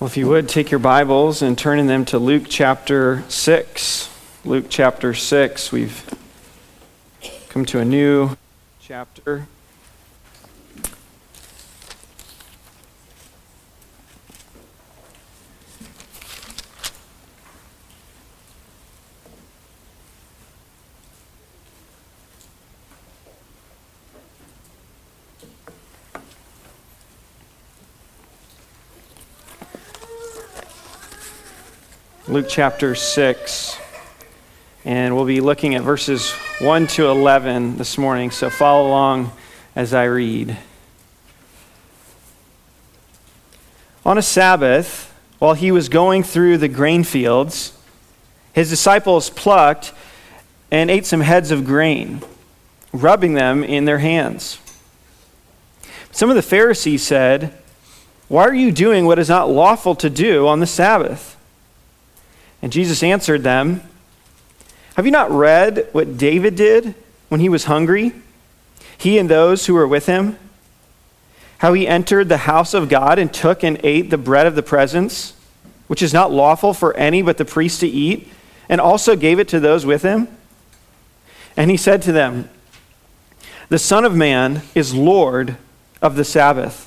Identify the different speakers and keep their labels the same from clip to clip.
Speaker 1: Well, if you would take your Bibles and turn in them to Luke chapter 6. Luke chapter 6. We've come to a new chapter. Luke chapter 6. And we'll be looking at verses 1 to 11 this morning, so follow along as I read. On a Sabbath, while he was going through the grain fields, his disciples plucked and ate some heads of grain, rubbing them in their hands. Some of the Pharisees said, Why are you doing what is not lawful to do on the Sabbath? And Jesus answered them, Have you not read what David did when he was hungry? He and those who were with him? How he entered the house of God and took and ate the bread of the presence, which is not lawful for any but the priest to eat, and also gave it to those with him? And he said to them, The Son of Man is Lord of the Sabbath.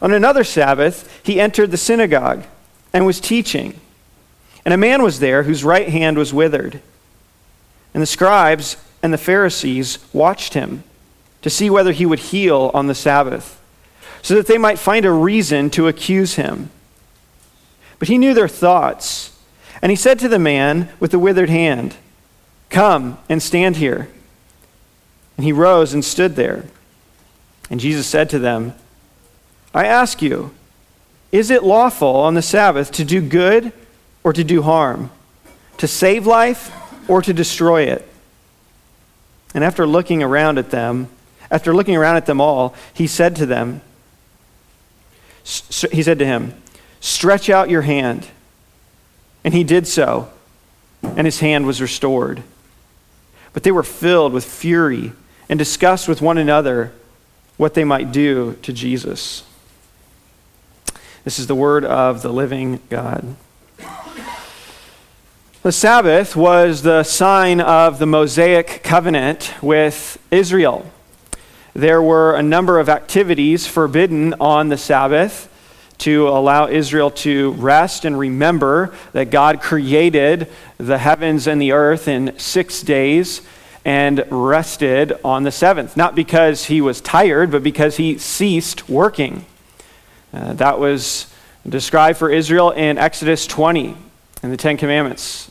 Speaker 1: On another Sabbath, he entered the synagogue and was teaching. And a man was there whose right hand was withered. And the scribes and the Pharisees watched him to see whether he would heal on the Sabbath, so that they might find a reason to accuse him. But he knew their thoughts. And he said to the man with the withered hand, Come and stand here. And he rose and stood there. And Jesus said to them, I ask you, is it lawful on the Sabbath to do good or to do harm, to save life or to destroy it. And after looking around at them, after looking around at them all, he said to them, he said to him, Stretch out your hand. And he did so, and his hand was restored. But they were filled with fury and discussed with one another what they might do to Jesus. This is the word of the living God. The Sabbath was the sign of the Mosaic covenant with Israel. There were a number of activities forbidden on the Sabbath to allow Israel to rest and remember that God created the heavens and the earth in six days and rested on the seventh. Not because he was tired, but because he ceased working. Uh, that was described for Israel in Exodus 20 in the Ten Commandments.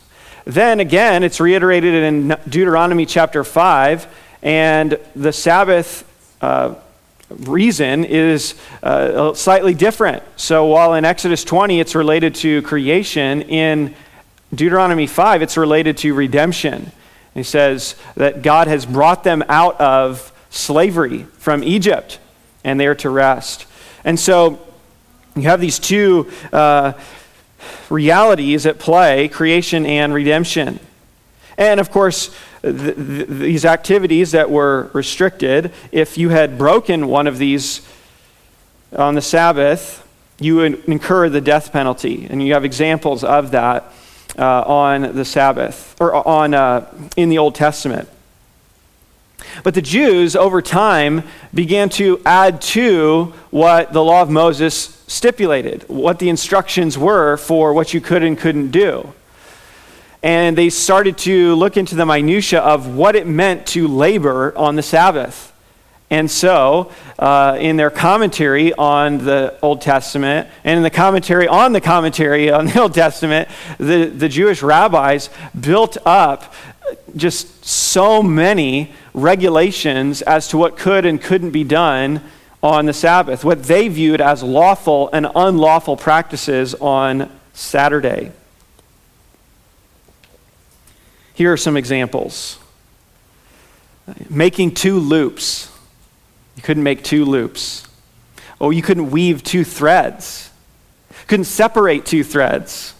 Speaker 1: Then again, it's reiterated in Deuteronomy chapter 5, and the Sabbath uh, reason is uh, slightly different. So while in Exodus 20 it's related to creation, in Deuteronomy 5 it's related to redemption. He says that God has brought them out of slavery from Egypt, and they are to rest. And so you have these two. Uh, realities at play creation and redemption. And of course, th- th- these activities that were restricted, if you had broken one of these on the Sabbath, you would incur the death penalty. And you have examples of that uh, on the Sabbath, or on, uh, in the Old Testament. But the Jews, over time, began to add to what the law of Moses stipulated, what the instructions were for what you could and couldn't do. And they started to look into the minutiae of what it meant to labor on the Sabbath. And so, uh, in their commentary on the Old Testament, and in the commentary on the commentary on the Old Testament, the, the Jewish rabbis built up just so many regulations as to what could and couldn't be done on the Sabbath, what they viewed as lawful and unlawful practices on Saturday. Here are some examples making two loops. You couldn't make two loops. Oh, you couldn't weave two threads. Couldn't separate two threads.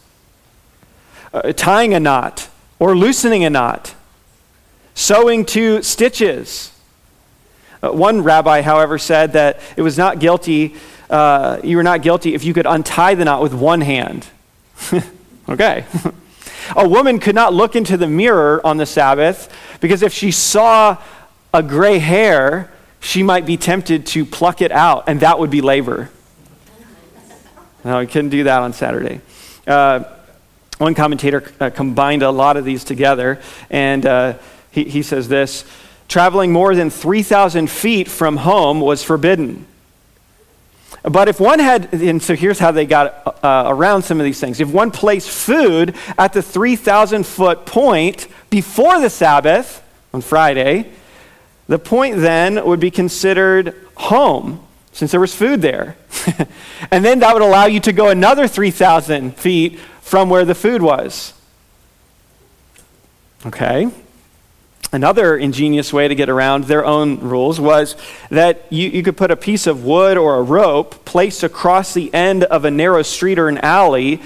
Speaker 1: Uh, tying a knot or loosening a knot. Sewing two stitches uh, one rabbi, however, said that it was not guilty uh, you were not guilty if you could untie the knot with one hand. okay. a woman could not look into the mirror on the Sabbath because if she saw a gray hair, she might be tempted to pluck it out, and that would be labor. No, you couldn't do that on Saturday. Uh, one commentator uh, combined a lot of these together, and uh, he, he says this traveling more than 3,000 feet from home was forbidden. But if one had, and so here's how they got uh, around some of these things. If one placed food at the 3,000 foot point before the Sabbath on Friday, the point then would be considered home since there was food there. and then that would allow you to go another 3,000 feet from where the food was. Okay? Another ingenious way to get around their own rules was that you, you could put a piece of wood or a rope placed across the end of a narrow street or an alley,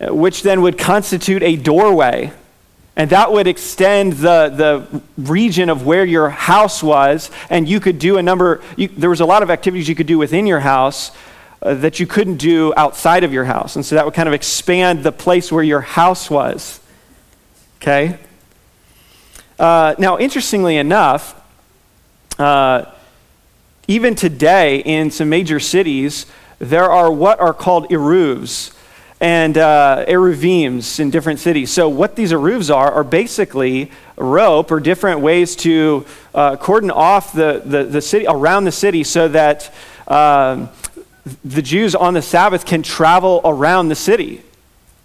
Speaker 1: uh, which then would constitute a doorway. And that would extend the, the region of where your house was, and you could do a number, you, there was a lot of activities you could do within your house uh, that you couldn't do outside of your house. And so that would kind of expand the place where your house was. Okay? Uh, now, interestingly enough, uh, even today in some major cities, there are what are called eruvs and uh, eruvims in different cities. So, what these eruvs are are basically rope or different ways to uh, cordon off the, the, the, city around the city so that um, the Jews on the Sabbath can travel around the city.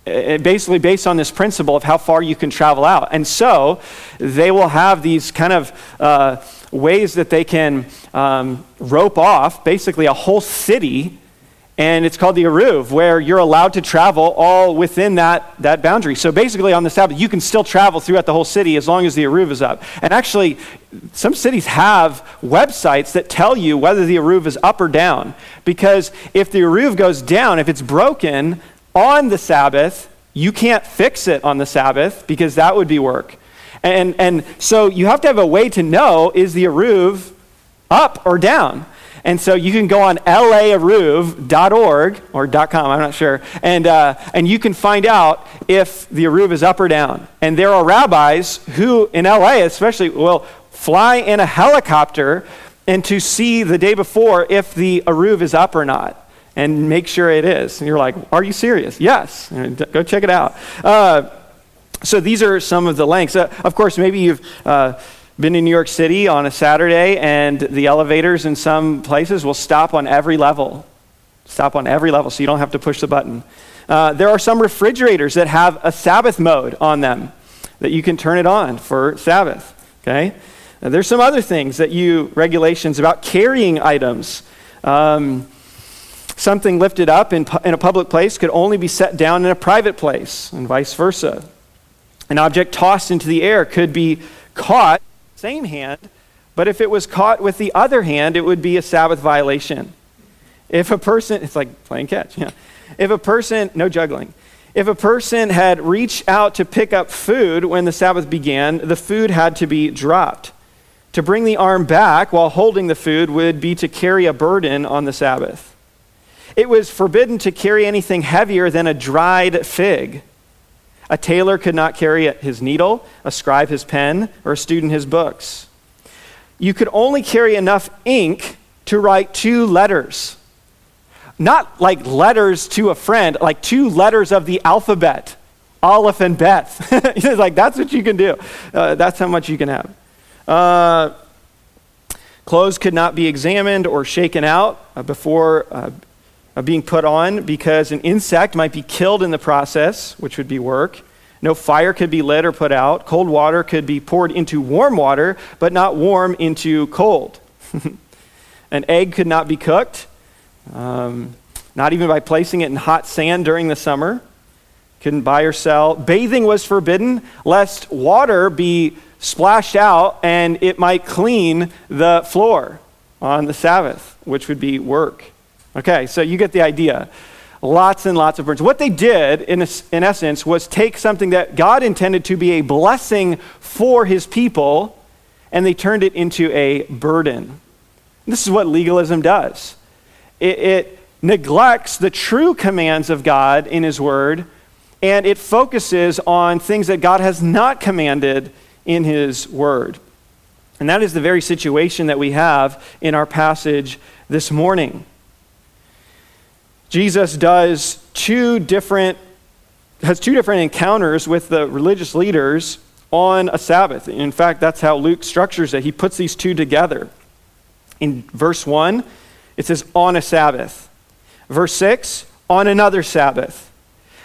Speaker 1: Uh, basically based on this principle of how far you can travel out. And so they will have these kind of uh, ways that they can um, rope off basically a whole city. And it's called the Aruv, where you're allowed to travel all within that, that boundary. So basically, on the Sabbath, you can still travel throughout the whole city as long as the Aruv is up. And actually, some cities have websites that tell you whether the Aruv is up or down. Because if the Aruv goes down, if it's broken, on the Sabbath, you can't fix it on the Sabbath because that would be work. And, and so you have to have a way to know is the Aruv up or down? And so you can go on laeruv.org or .com, I'm not sure, and, uh, and you can find out if the Aruv is up or down. And there are rabbis who, in LA especially, will fly in a helicopter and to see the day before if the Aruv is up or not and make sure it is. And you're like, are you serious? Yes. Go check it out. Uh, so these are some of the lengths. Uh, of course, maybe you've uh, been in New York City on a Saturday, and the elevators in some places will stop on every level. Stop on every level, so you don't have to push the button. Uh, there are some refrigerators that have a Sabbath mode on them that you can turn it on for Sabbath. Okay. Now, there's some other things that you regulations about carrying items. Um, Something lifted up in, in a public place could only be set down in a private place, and vice versa. An object tossed into the air could be caught, same hand, but if it was caught with the other hand, it would be a Sabbath violation. If a person, it's like playing catch, yeah. If a person, no juggling. If a person had reached out to pick up food when the Sabbath began, the food had to be dropped. To bring the arm back while holding the food would be to carry a burden on the Sabbath. It was forbidden to carry anything heavier than a dried fig. A tailor could not carry his needle, a scribe his pen, or a student his books. You could only carry enough ink to write two letters. Not like letters to a friend, like two letters of the alphabet, Aleph and Beth. like, that's what you can do. Uh, that's how much you can have. Uh, clothes could not be examined or shaken out uh, before uh, being put on because an insect might be killed in the process, which would be work. No fire could be lit or put out. Cold water could be poured into warm water, but not warm into cold. An egg could not be cooked, um, not even by placing it in hot sand during the summer. Couldn't buy or sell. Bathing was forbidden, lest water be splashed out and it might clean the floor on the Sabbath, which would be work. Okay, so you get the idea. Lots and lots of burdens. What they did, in, in essence, was take something that God intended to be a blessing for his people, and they turned it into a burden. This is what legalism does. it, it neglects the true commands of God in His Word, and it focuses on things that God has not commanded in His Word. And that is the very situation that we have in our passage this morning. Jesus does two different has two different encounters with the religious leaders on a Sabbath. In fact, that's how Luke structures it. He puts these two together. In verse 1, it says on a Sabbath. Verse 6, on another Sabbath.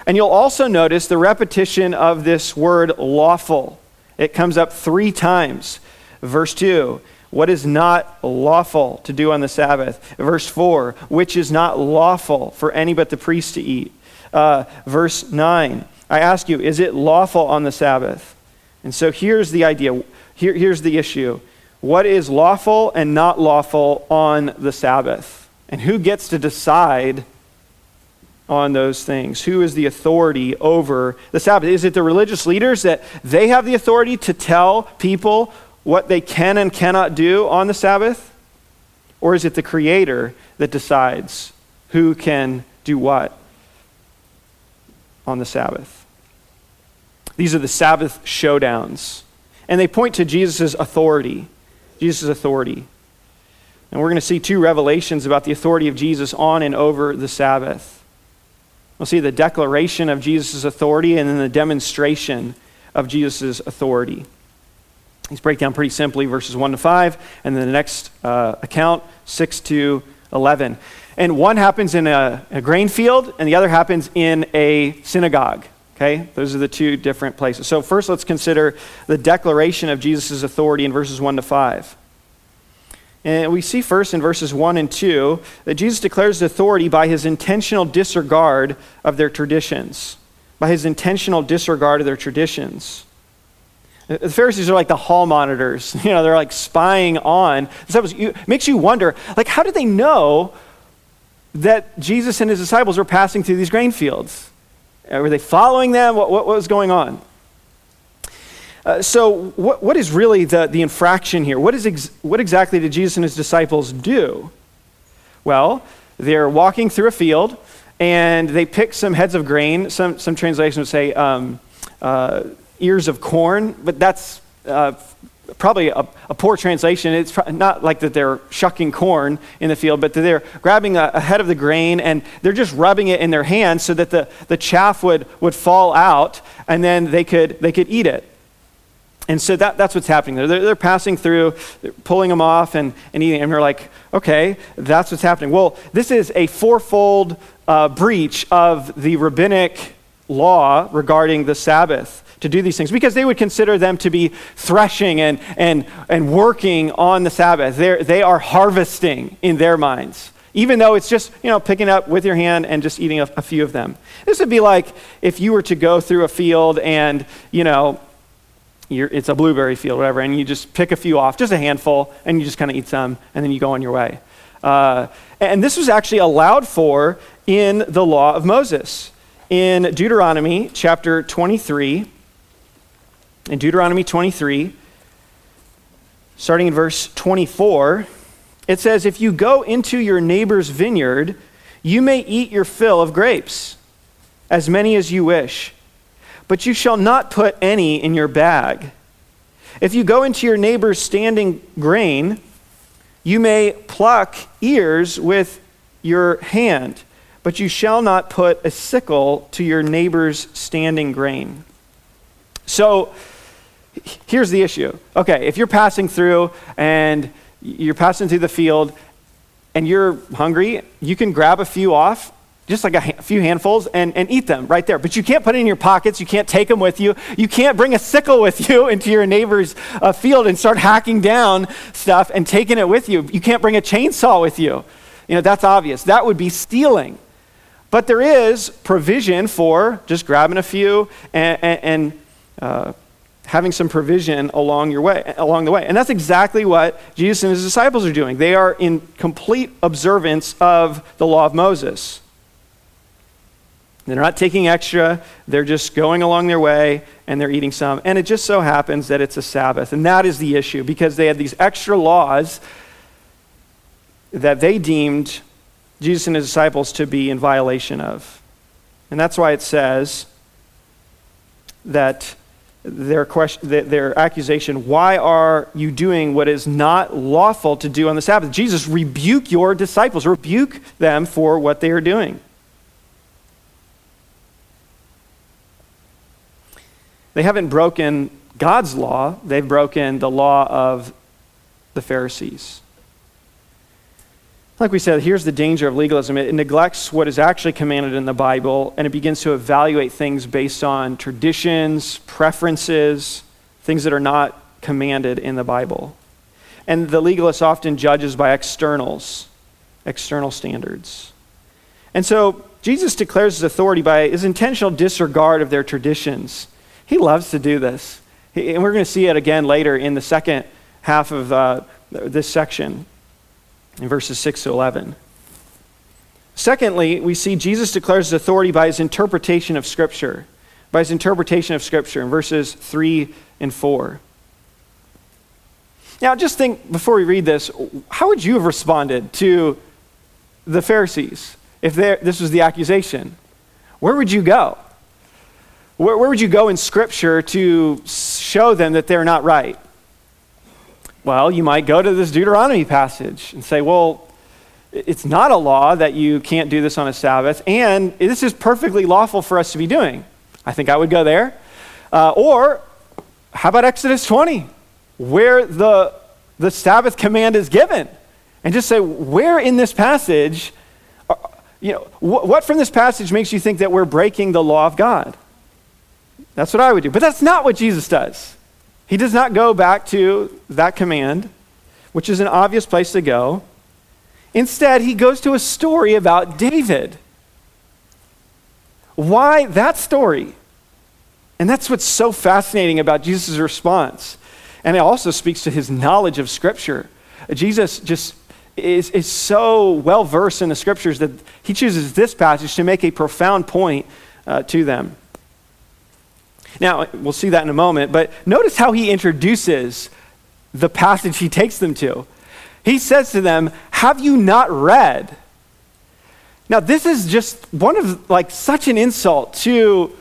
Speaker 1: And you'll also notice the repetition of this word lawful. It comes up three times. Verse 2, what is not lawful to do on the Sabbath? Verse 4, which is not lawful for any but the priest to eat. Uh, verse 9, I ask you, is it lawful on the Sabbath? And so here's the idea. Here, here's the issue. What is lawful and not lawful on the Sabbath? And who gets to decide on those things? Who is the authority over the Sabbath? Is it the religious leaders that they have the authority to tell people what they can and cannot do on the Sabbath? Or is it the Creator that decides who can do what on the Sabbath? These are the Sabbath showdowns. And they point to Jesus' authority. Jesus' authority. And we're going to see two revelations about the authority of Jesus on and over the Sabbath. We'll see the declaration of Jesus' authority and then the demonstration of Jesus' authority. These break down pretty simply verses 1 to 5, and then the next uh, account, 6 to 11. And one happens in a, a grain field, and the other happens in a synagogue. Okay? Those are the two different places. So, first, let's consider the declaration of Jesus' authority in verses 1 to 5. And we see first in verses 1 and 2 that Jesus declares authority by his intentional disregard of their traditions. By his intentional disregard of their traditions. The Pharisees are like the hall monitors. You know, they're like spying on. It makes you wonder, like, how did they know that Jesus and his disciples were passing through these grain fields? Uh, were they following them? What, what, what was going on? Uh, so, what, what is really the, the infraction here? What, is ex- what exactly did Jesus and his disciples do? Well, they're walking through a field and they pick some heads of grain. Some, some translations would say um, uh, ears of corn, but that's uh, probably a, a, poor translation. It's not like that they're shucking corn in the field, but that they're grabbing a, a, head of the grain and they're just rubbing it in their hands so that the, the chaff would, would fall out and then they could, they could eat it. And so that, that's what's happening there. They're, they're passing through, they're pulling them off and, and eating. And they're like, okay, that's what's happening. Well, this is a fourfold uh, breach of the rabbinic law regarding the Sabbath to do these things because they would consider them to be threshing and, and, and working on the Sabbath. They're, they are harvesting in their minds even though it's just you know picking up with your hand and just eating a, a, few of them this would be like if you were to go through a field and you know it's a blueberry field, whatever, and you just pick a few off, just a handful, and you just kind of eat some, and then you go on your way. Uh, and this was actually allowed for in the law of Moses. In Deuteronomy chapter 23, in Deuteronomy 23, starting in verse 24, it says, If you go into your neighbor's vineyard, you may eat your fill of grapes, as many as you wish but you shall not put any in your bag. If you go into your neighbor's standing grain, you may pluck ears with your hand, but you shall not put a sickle to your neighbor's standing grain. So here's the issue. Okay, if you're passing through and you're passing through the field and you're hungry, you can grab a few off just like a ha- few handfuls, and, and eat them right there. But you can't put it in your pockets. You can't take them with you. You can't bring a sickle with you into your neighbor's uh, field and start hacking down stuff and taking it with you. You can't bring a chainsaw with you. You know, that's obvious. That would be stealing. But there is provision for just grabbing a few and, and, and uh, having some provision along your way along the way and that's exactly what jesus and his disciples are doing they are in complete observance of the law of moses they're not taking extra, they're just going along their way and they're eating some. And it just so happens that it's a Sabbath. And that is the issue because they had these extra laws that they deemed Jesus and his disciples to be in violation of. And that's why it says that their, question, their accusation, why are you doing what is not lawful to do on the Sabbath? Jesus, rebuke your disciples, rebuke them for what they are doing. They haven't broken God's law, they've broken the law of the Pharisees. Like we said, here's the danger of legalism it neglects what is actually commanded in the Bible, and it begins to evaluate things based on traditions, preferences, things that are not commanded in the Bible. And the legalist often judges by externals, external standards. And so Jesus declares his authority by his intentional disregard of their traditions. He loves to do this. And we're going to see it again later in the second half of uh, this section in verses 6 to 11. Secondly, we see Jesus declares his authority by his interpretation of Scripture, by his interpretation of Scripture in verses 3 and 4. Now, just think before we read this, how would you have responded to the Pharisees if this was the accusation? Where would you go? Where, where would you go in Scripture to show them that they're not right? Well, you might go to this Deuteronomy passage and say, well, it's not a law that you can't do this on a Sabbath, and this is perfectly lawful for us to be doing. I think I would go there. Uh, or, how about Exodus 20, where the, the Sabbath command is given? And just say, where in this passage, uh, you know, wh- what from this passage makes you think that we're breaking the law of God? That's what I would do. But that's not what Jesus does. He does not go back to that command, which is an obvious place to go. Instead, he goes to a story about David. Why that story? And that's what's so fascinating about Jesus' response. And it also speaks to his knowledge of Scripture. Jesus just is, is so well versed in the Scriptures that he chooses this passage to make a profound point uh, to them. Now, we'll see that in a moment, but notice how he introduces the passage he takes them to. He says to them, Have you not read? Now, this is just one of like such an insult to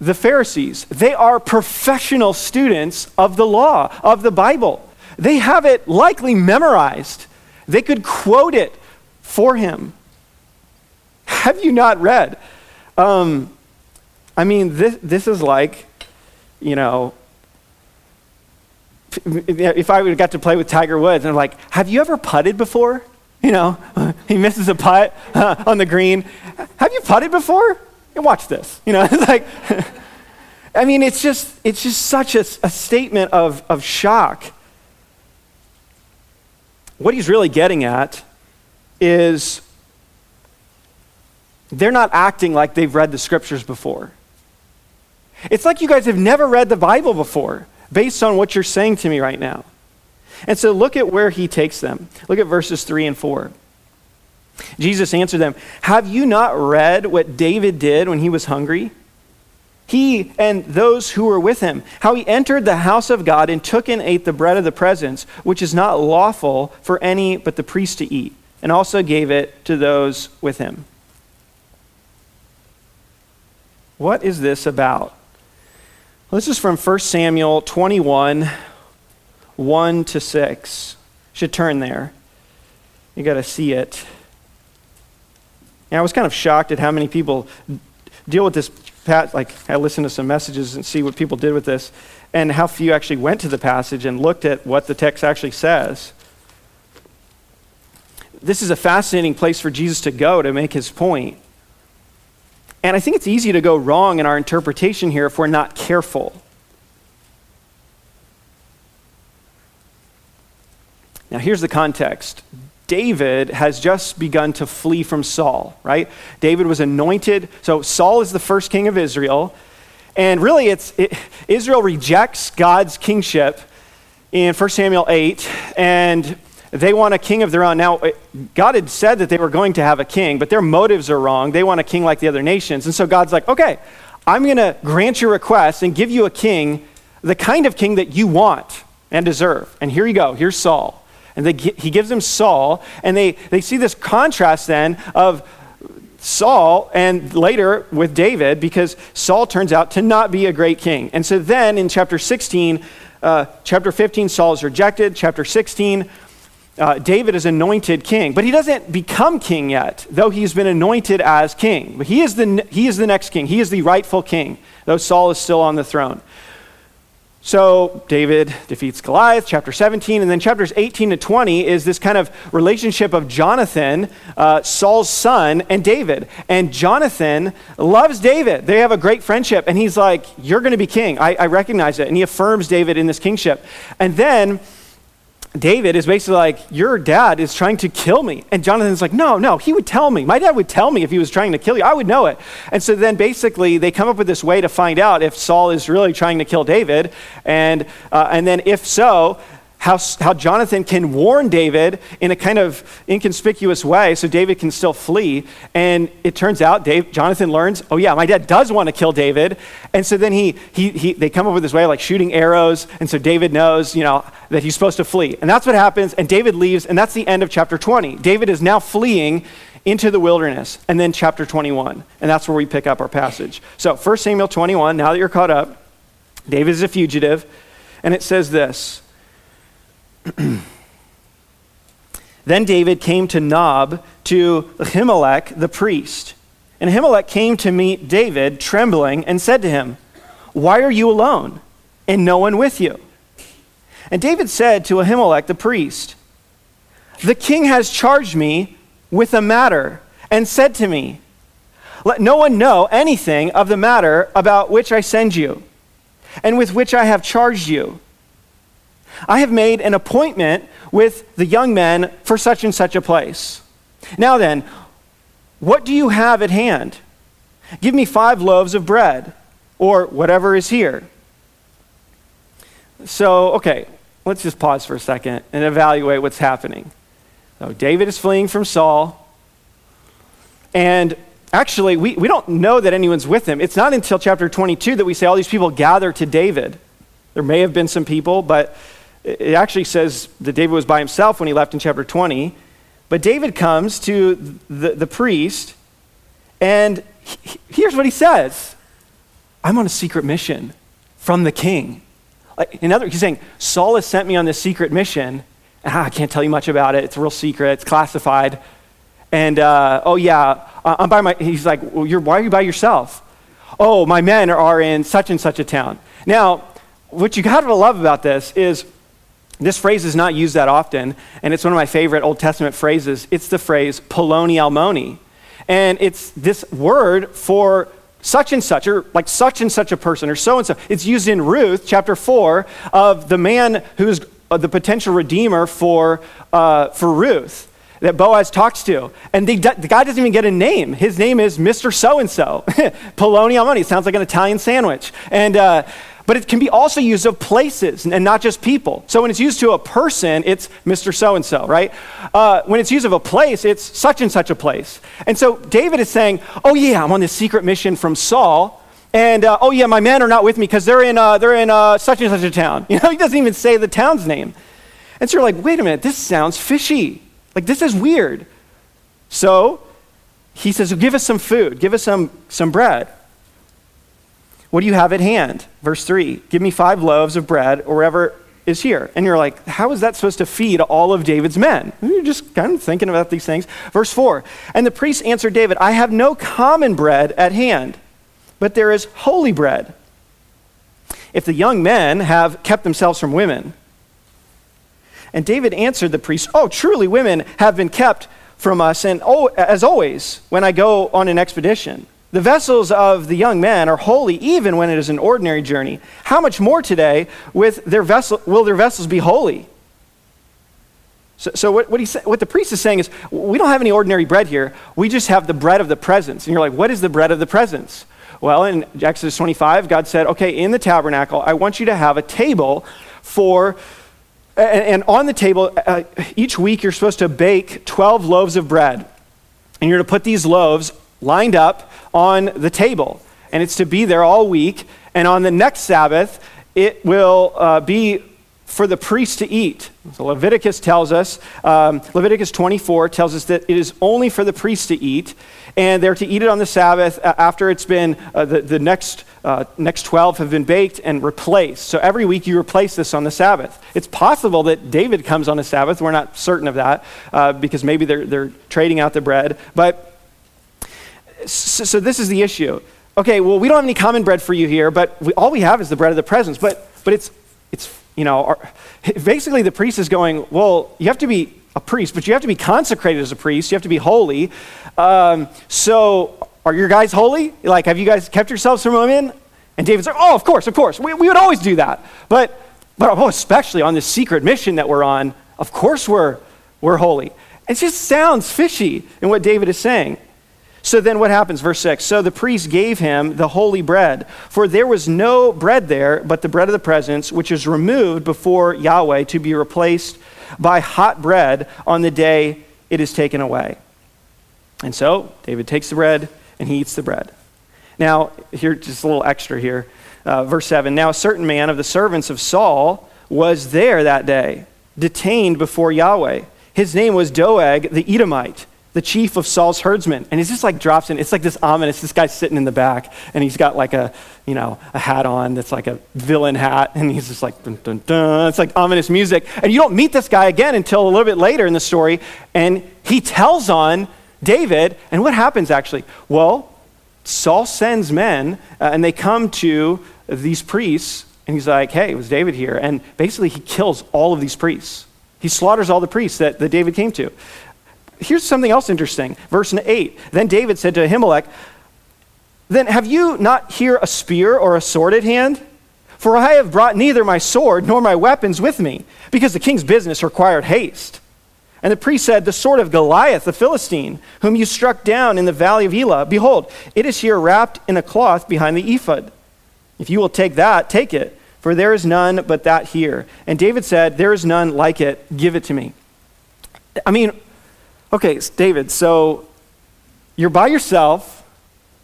Speaker 1: the Pharisees. They are professional students of the law, of the Bible. They have it likely memorized. They could quote it for him. Have you not read? Um, I mean, this, this is like you know, if I would have got to play with Tiger Woods, and I'm like, have you ever putted before? You know, he misses a putt uh, on the green. Have you putted before? And watch this. You know, it's like, I mean, it's just, it's just such a, a statement of, of shock. What he's really getting at is they're not acting like they've read the scriptures before. It's like you guys have never read the Bible before, based on what you're saying to me right now. And so look at where he takes them. Look at verses 3 and 4. Jesus answered them Have you not read what David did when he was hungry? He and those who were with him, how he entered the house of God and took and ate the bread of the presence, which is not lawful for any but the priest to eat, and also gave it to those with him. What is this about? This is from 1 Samuel 21 1 to 6. Should turn there. You got to see it. Yeah, I was kind of shocked at how many people deal with this. Like, I listened to some messages and see what people did with this, and how few actually went to the passage and looked at what the text actually says. This is a fascinating place for Jesus to go to make his point. And I think it's easy to go wrong in our interpretation here if we're not careful. Now, here's the context David has just begun to flee from Saul, right? David was anointed. So, Saul is the first king of Israel. And really, it's, it, Israel rejects God's kingship in 1 Samuel 8. And they want a king of their own. Now, God had said that they were going to have a king, but their motives are wrong. They want a king like the other nations. And so God's like, okay, I'm going to grant your request and give you a king, the kind of king that you want and deserve. And here you go. Here's Saul. And they, he gives them Saul, and they, they see this contrast then of Saul and later with David because Saul turns out to not be a great king. And so then in chapter 16, uh, chapter 15, Saul is rejected. Chapter 16, uh, David is anointed king, but he doesn't become king yet, though he's been anointed as king. But he is the, he is the next king, he is the rightful king, though Saul is still on the throne. So David defeats Goliath, chapter 17, and then chapters 18 to 20 is this kind of relationship of Jonathan, uh, Saul's son, and David. And Jonathan loves David. They have a great friendship, and he's like, You're going to be king. I, I recognize it. And he affirms David in this kingship. And then David is basically like, Your dad is trying to kill me. And Jonathan's like, No, no, he would tell me. My dad would tell me if he was trying to kill you. I would know it. And so then basically they come up with this way to find out if Saul is really trying to kill David. And, uh, and then if so, how, how Jonathan can warn David in a kind of inconspicuous way so David can still flee. And it turns out Dave, Jonathan learns, oh, yeah, my dad does want to kill David. And so then he, he, he, they come up with this way of like shooting arrows. And so David knows, you know, that he's supposed to flee. And that's what happens. And David leaves. And that's the end of chapter 20. David is now fleeing into the wilderness. And then chapter 21. And that's where we pick up our passage. So 1 Samuel 21, now that you're caught up, David is a fugitive. And it says this. then David came to Nob to Ahimelech the priest. And Ahimelech came to meet David, trembling, and said to him, Why are you alone, and no one with you? And David said to Ahimelech the priest, The king has charged me with a matter, and said to me, Let no one know anything of the matter about which I send you, and with which I have charged you I have made an appointment with the young men for such and such a place. Now then, what do you have at hand? Give me five loaves of bread, or whatever is here. So, okay, let's just pause for a second and evaluate what's happening. So, David is fleeing from Saul, and actually, we, we don't know that anyone's with him. It's not until chapter 22 that we say all these people gather to David. There may have been some people, but it actually says that David was by himself when he left in chapter 20. But David comes to the, the priest, and he, here's what he says I'm on a secret mission from the king. Like, In other words, he's saying, Saul has sent me on this secret mission. Ah, I can't tell you much about it. It's a real secret, it's classified. And uh, oh, yeah, I'm by my, he's like, well, you're, why are you by yourself? Oh, my men are in such and such a town. Now, what you got to love about this is this phrase is not used that often, and it's one of my favorite Old Testament phrases. It's the phrase poloni almoni. And it's this word for such and such, or like such and such a person, or so and so. It's used in Ruth, chapter 4, of the man who's uh, the potential redeemer for, uh, for Ruth that Boaz talks to. And the, the, guy doesn't even get a name. His name is Mr. So and so. Poloni Almoni. Sounds like an Italian sandwich. And, uh, but it can be also used of places and not just people. So when it's used to a person, it's Mr. So and so, right? Uh, when it's used of a place, it's such and such a place. And so David is saying, oh, yeah, I'm on this secret mission from Saul. And uh, oh, yeah, my men are not with me because they're in, uh, they're in uh, such and such a town. You know, he doesn't even say the town's name. And so you're like, wait a minute, this sounds fishy. Like, this is weird. So he says, give us some food, give us some, some bread. What do you have at hand? Verse 3 Give me five loaves of bread, or whatever is here. And you're like, how is that supposed to feed all of David's men? And you're just kind of thinking about these things. Verse 4 And the priest answered David, I have no common bread at hand, but there is holy bread. If the young men have kept themselves from women. And David answered the priest, Oh, truly, women have been kept from us, and oh, as always, when I go on an expedition. The vessels of the young men are holy even when it is an ordinary journey. How much more today with their vessel, will their vessels be holy? So, so what, what, he, what the priest is saying is, we don't have any ordinary bread here. We just have the bread of the presence. And you're like, what is the bread of the presence? Well, in Exodus 25, God said, okay, in the tabernacle, I want you to have a table for, and, on the table, uh, each week you're supposed to bake 12 loaves of bread. And you're to put these loaves lined up on the table. And it's to be there all week. And on the next Sabbath, it will uh, be for the priest to eat. So Leviticus tells us, um, Leviticus 24 tells us that it is only for the priest to eat, and they're to eat it on the Sabbath after it's been, uh, the, the next, uh, next 12 have been baked and replaced. So every week you replace this on the Sabbath. It's possible that David comes on the Sabbath. We're not certain of that uh, because maybe they're, they're trading out the bread. But so, so, this is the issue. Okay, well, we don't have any common bread for you here, but we, all we have is the bread of the presence. But, but it's, it's you know, our, basically the priest is going, well, you have to be a priest, but you have to be consecrated as a priest. You have to be holy. Um, so, are your guys holy? Like, have you guys kept yourselves from women? And David's like, oh, of course, of course. We, we would always do that. But, but oh, especially on this secret mission that we're on, of course we're, we're holy. It just sounds fishy in what David is saying. So then what happens? Verse 6 So the priest gave him the holy bread, for there was no bread there but the bread of the presence, which is removed before Yahweh to be replaced by hot bread on the day it is taken away. And so David takes the bread and he eats the bread. Now, here, just a little extra here. Uh, verse 7 Now a certain man of the servants of Saul was there that day, detained before Yahweh. His name was Doeg the Edomite the chief of Saul's herdsmen. And he just like drops in. It's like this ominous, this guy's sitting in the back and he's got like a, you know, a hat on that's like a villain hat. And he's just like, dun, dun, dun. It's like ominous music. And you don't meet this guy again until a little bit later in the story. And he tells on David. And what happens actually? Well, Saul sends men uh, and they come to these priests. And he's like, hey, it was David here. And basically, he kills all of these priests. He slaughters all the priests that, that David came to here's something else interesting. Verse 8 Then David said to Ahimelech, Then have you not here a spear or a sword at hand? For I have brought neither my sword nor my weapons with me, because the king's business required haste. And the priest said, The sword of Goliath, the Philistine, whom you struck down in the valley of Elah, behold, it is here wrapped in a cloth behind the ephod. If you will take that, take it, for there is none but that here. And David said, There is none like it, give it to me. I mean, Okay, David, so you're by yourself.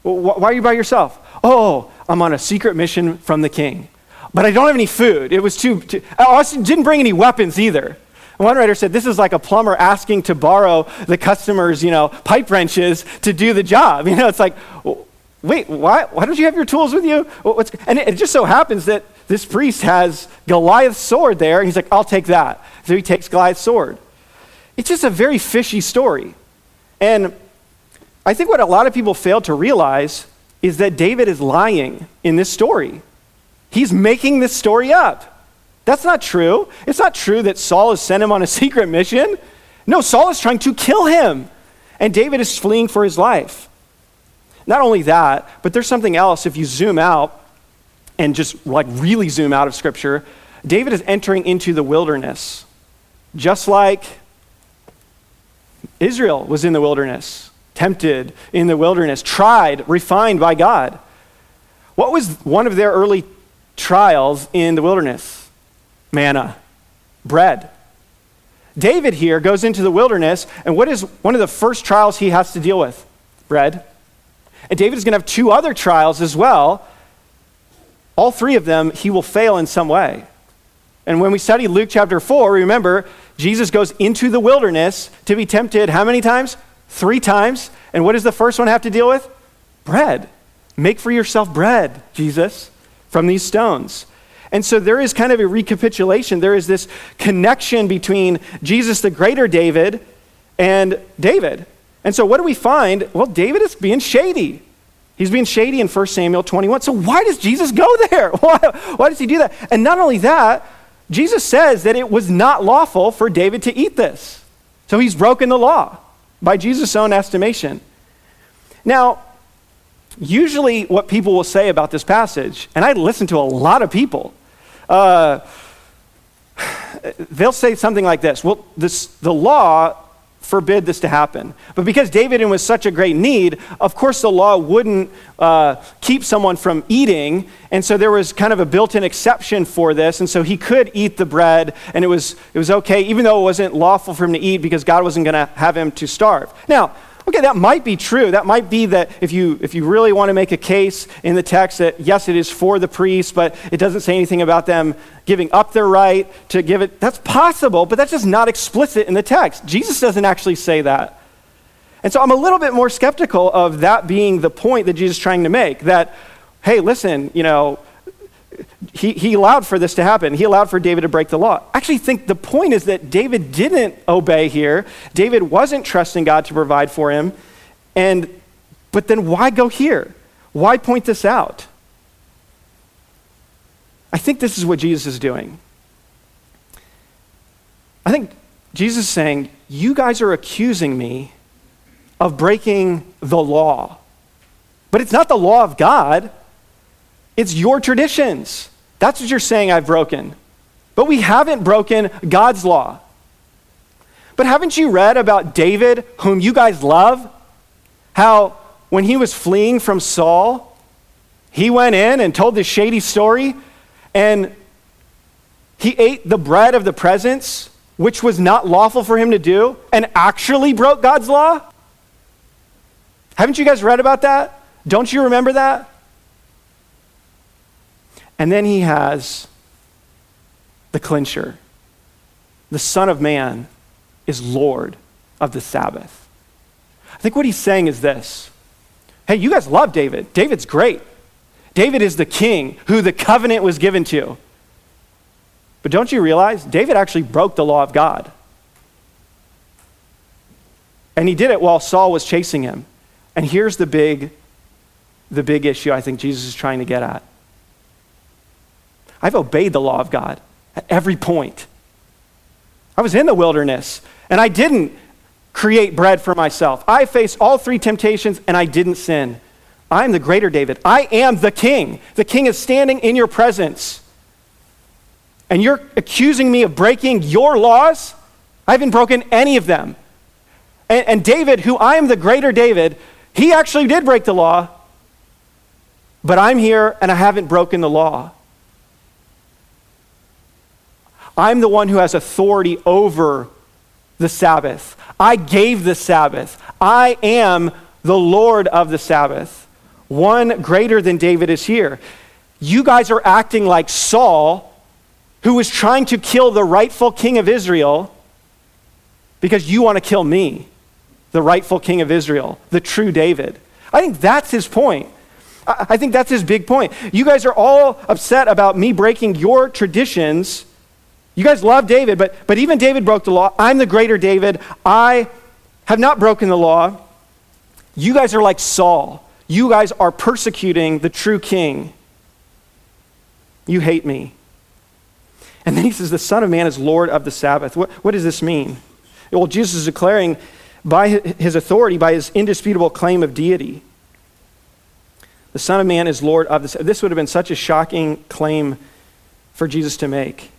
Speaker 1: Why are you by yourself? Oh, I'm on a secret mission from the king. But I don't have any food. It was too, too oh, I also didn't bring any weapons either. One writer said this is like a plumber asking to borrow the customer's, you know, pipe wrenches to do the job. You know, it's like, wait, why, why don't you have your tools with you? What's, and it, it just so happens that this priest has Goliath's sword there, and he's like, I'll take that. So he takes Goliath's sword. It's just a very fishy story. And I think what a lot of people fail to realize is that David is lying in this story. He's making this story up. That's not true. It's not true that Saul has sent him on a secret mission. No, Saul is trying to kill him, and David is fleeing for his life. Not only that, but there's something else if you zoom out and just like really zoom out of Scripture. David is entering into the wilderness, just like Israel was in the wilderness, tempted in the wilderness, tried, refined by God. What was one of their early trials in the wilderness? Manna, bread. David here goes into the wilderness, and what is one of the first trials he has to deal with? Bread. And David is going to have two other trials as well. All three of them, he will fail in some way. And when we study Luke chapter 4, remember, Jesus goes into the wilderness to be tempted how many times? Three times. And what does the first one have to deal with? Bread. Make for yourself bread, Jesus, from these stones. And so there is kind of a recapitulation. There is this connection between Jesus, the greater David, and David. And so what do we find? Well, David is being shady. He's being shady in 1 Samuel 21. So why does Jesus go there? Why, why does he do that? And not only that, Jesus says that it was not lawful for David to eat this. So he's broken the law by Jesus' own estimation. Now, usually what people will say about this passage, and I listen to a lot of people, uh, they'll say something like this Well, this, the law forbid this to happen. But because David was such a great need, of course the law wouldn't uh, keep someone from eating. And so there was kind of a built in exception for this. And so he could eat the bread, and it was, it was okay, even though it wasn't lawful for him to eat because God wasn't going to have him to starve. Now, Okay, that might be true. That might be that if you, if you really want to make a case in the text that, yes, it is for the priests, but it doesn't say anything about them giving up their right to give it. That's possible, but that's just not explicit in the text. Jesus doesn't actually say that. And so I'm a little bit more skeptical of that being the point that Jesus is trying to make that, hey, listen, you know, he, he allowed for this to happen. He allowed for David to break the law. I actually think the point is that David didn't obey here. David wasn't trusting God to provide for him. And, but then why go here? Why point this out? I think this is what Jesus is doing. I think Jesus is saying, You guys are accusing me of breaking the law. But it's not the law of God. It's your traditions. That's what you're saying I've broken. But we haven't broken God's law. But haven't you read about David, whom you guys love? How when he was fleeing from Saul, he went in and told this shady story, and he ate the bread of the presence, which was not lawful for him to do, and actually broke God's law? Haven't you guys read about that? Don't you remember that? And then he has the clincher. The Son of Man is Lord of the Sabbath. I think what he's saying is this Hey, you guys love David. David's great. David is the king who the covenant was given to. But don't you realize David actually broke the law of God? And he did it while Saul was chasing him. And here's the big the big issue I think Jesus is trying to get at. I've obeyed the law of God at every point. I was in the wilderness and I didn't create bread for myself. I faced all three temptations and I didn't sin. I'm the greater David. I am the king. The king is standing in your presence. And you're accusing me of breaking your laws? I haven't broken any of them. And, and David, who I am the greater David, he actually did break the law, but I'm here and I haven't broken the law. I'm the one who has authority over the Sabbath. I gave the Sabbath. I am the Lord of the Sabbath. One greater than David is here. You guys are acting like Saul, who was trying to kill the rightful king of Israel because you want to kill me, the rightful king of Israel, the true David. I think that's his point. I think that's his big point. You guys are all upset about me breaking your traditions you guys love David, but, but even David broke the law. I'm the greater David. I have not broken the law. You guys are like Saul. You guys are persecuting the true king. You hate me. And then he says, The Son of Man is Lord of the Sabbath. What, what does this mean? Well, Jesus is declaring by his authority, by his indisputable claim of deity. The Son of Man is Lord of the Sabbath. This would have been such a shocking claim for Jesus to make.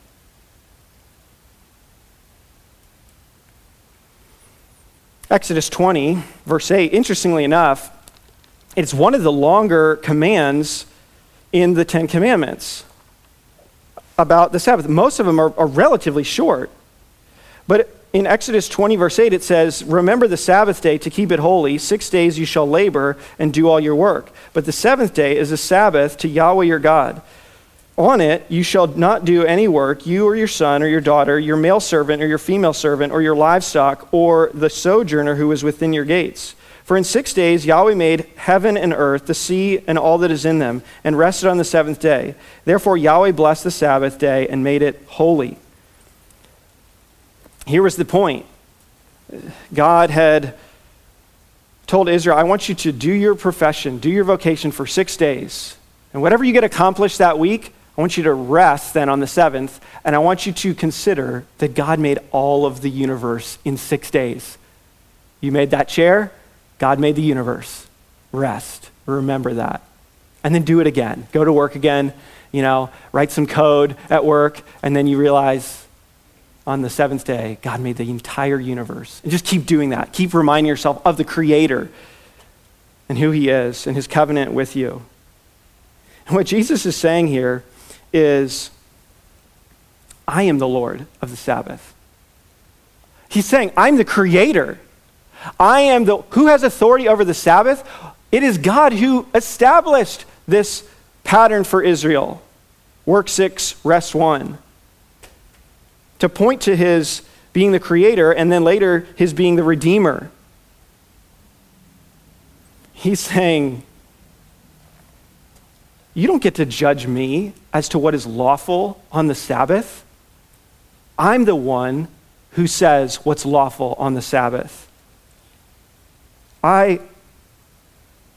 Speaker 1: Exodus 20, verse 8, interestingly enough, it's one of the longer commands in the Ten Commandments about the Sabbath. Most of them are, are relatively short. But in Exodus 20, verse 8, it says, Remember the Sabbath day to keep it holy. Six days you shall labor and do all your work. But the seventh day is a Sabbath to Yahweh your God. On it you shall not do any work, you or your son or your daughter, your male servant or your female servant, or your livestock, or the sojourner who is within your gates. For in six days Yahweh made heaven and earth, the sea and all that is in them, and rested on the seventh day. Therefore Yahweh blessed the Sabbath day and made it holy. Here was the point God had told Israel, I want you to do your profession, do your vocation for six days. And whatever you get accomplished that week, I want you to rest then on the seventh, and I want you to consider that God made all of the universe in six days. You made that chair, God made the universe. Rest. Remember that. And then do it again. Go to work again, you know, write some code at work, and then you realize on the seventh day, God made the entire universe. And just keep doing that. Keep reminding yourself of the Creator and who He is and His covenant with you. And what Jesus is saying here is, I am the Lord of the Sabbath. He's saying, I'm the creator. I am the who has authority over the Sabbath? It is God who established this pattern for Israel. Work 6, rest 1. To point to his being the creator and then later his being the redeemer. He's saying, You don't get to judge me as to what is lawful on the Sabbath. I'm the one who says what's lawful on the Sabbath. I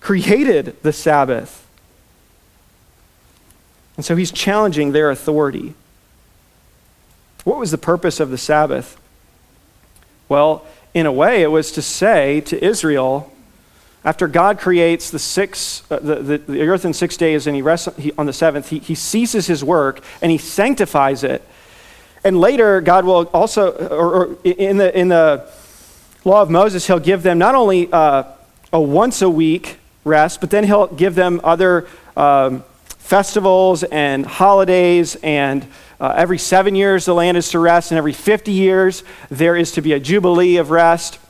Speaker 1: created the Sabbath. And so he's challenging their authority. What was the purpose of the Sabbath? Well, in a way, it was to say to Israel, after God creates the, six, uh, the, the, the, earth in six days and he rests he, on the seventh, he, he ceases his work and he sanctifies it. And later, God will also, or, or in, the, in the law of Moses, he'll give them not only uh, a once a week rest, but then he'll give them other um, festivals and holidays and uh, every seven years, the land is to rest, and every 50 years, there is to be a jubilee of rest.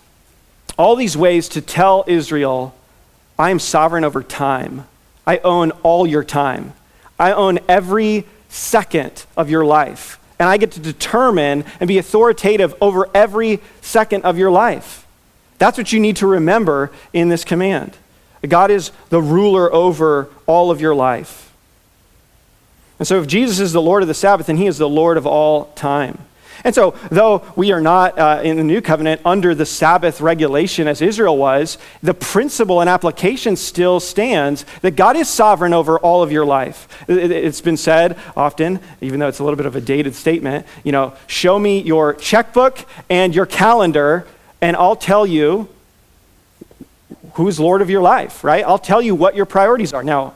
Speaker 1: All these ways to tell Israel, I am sovereign over time. I own all your time. I own every second of your life. And I get to determine and be authoritative over every second of your life. That's what you need to remember in this command. God is the ruler over all of your life. And so, if Jesus is the Lord of the Sabbath, then he is the Lord of all time. And so, though we are not uh, in the new covenant under the Sabbath regulation as Israel was, the principle and application still stands that God is sovereign over all of your life. It's been said often, even though it's a little bit of a dated statement, you know, show me your checkbook and your calendar, and I'll tell you who's Lord of your life, right? I'll tell you what your priorities are. Now,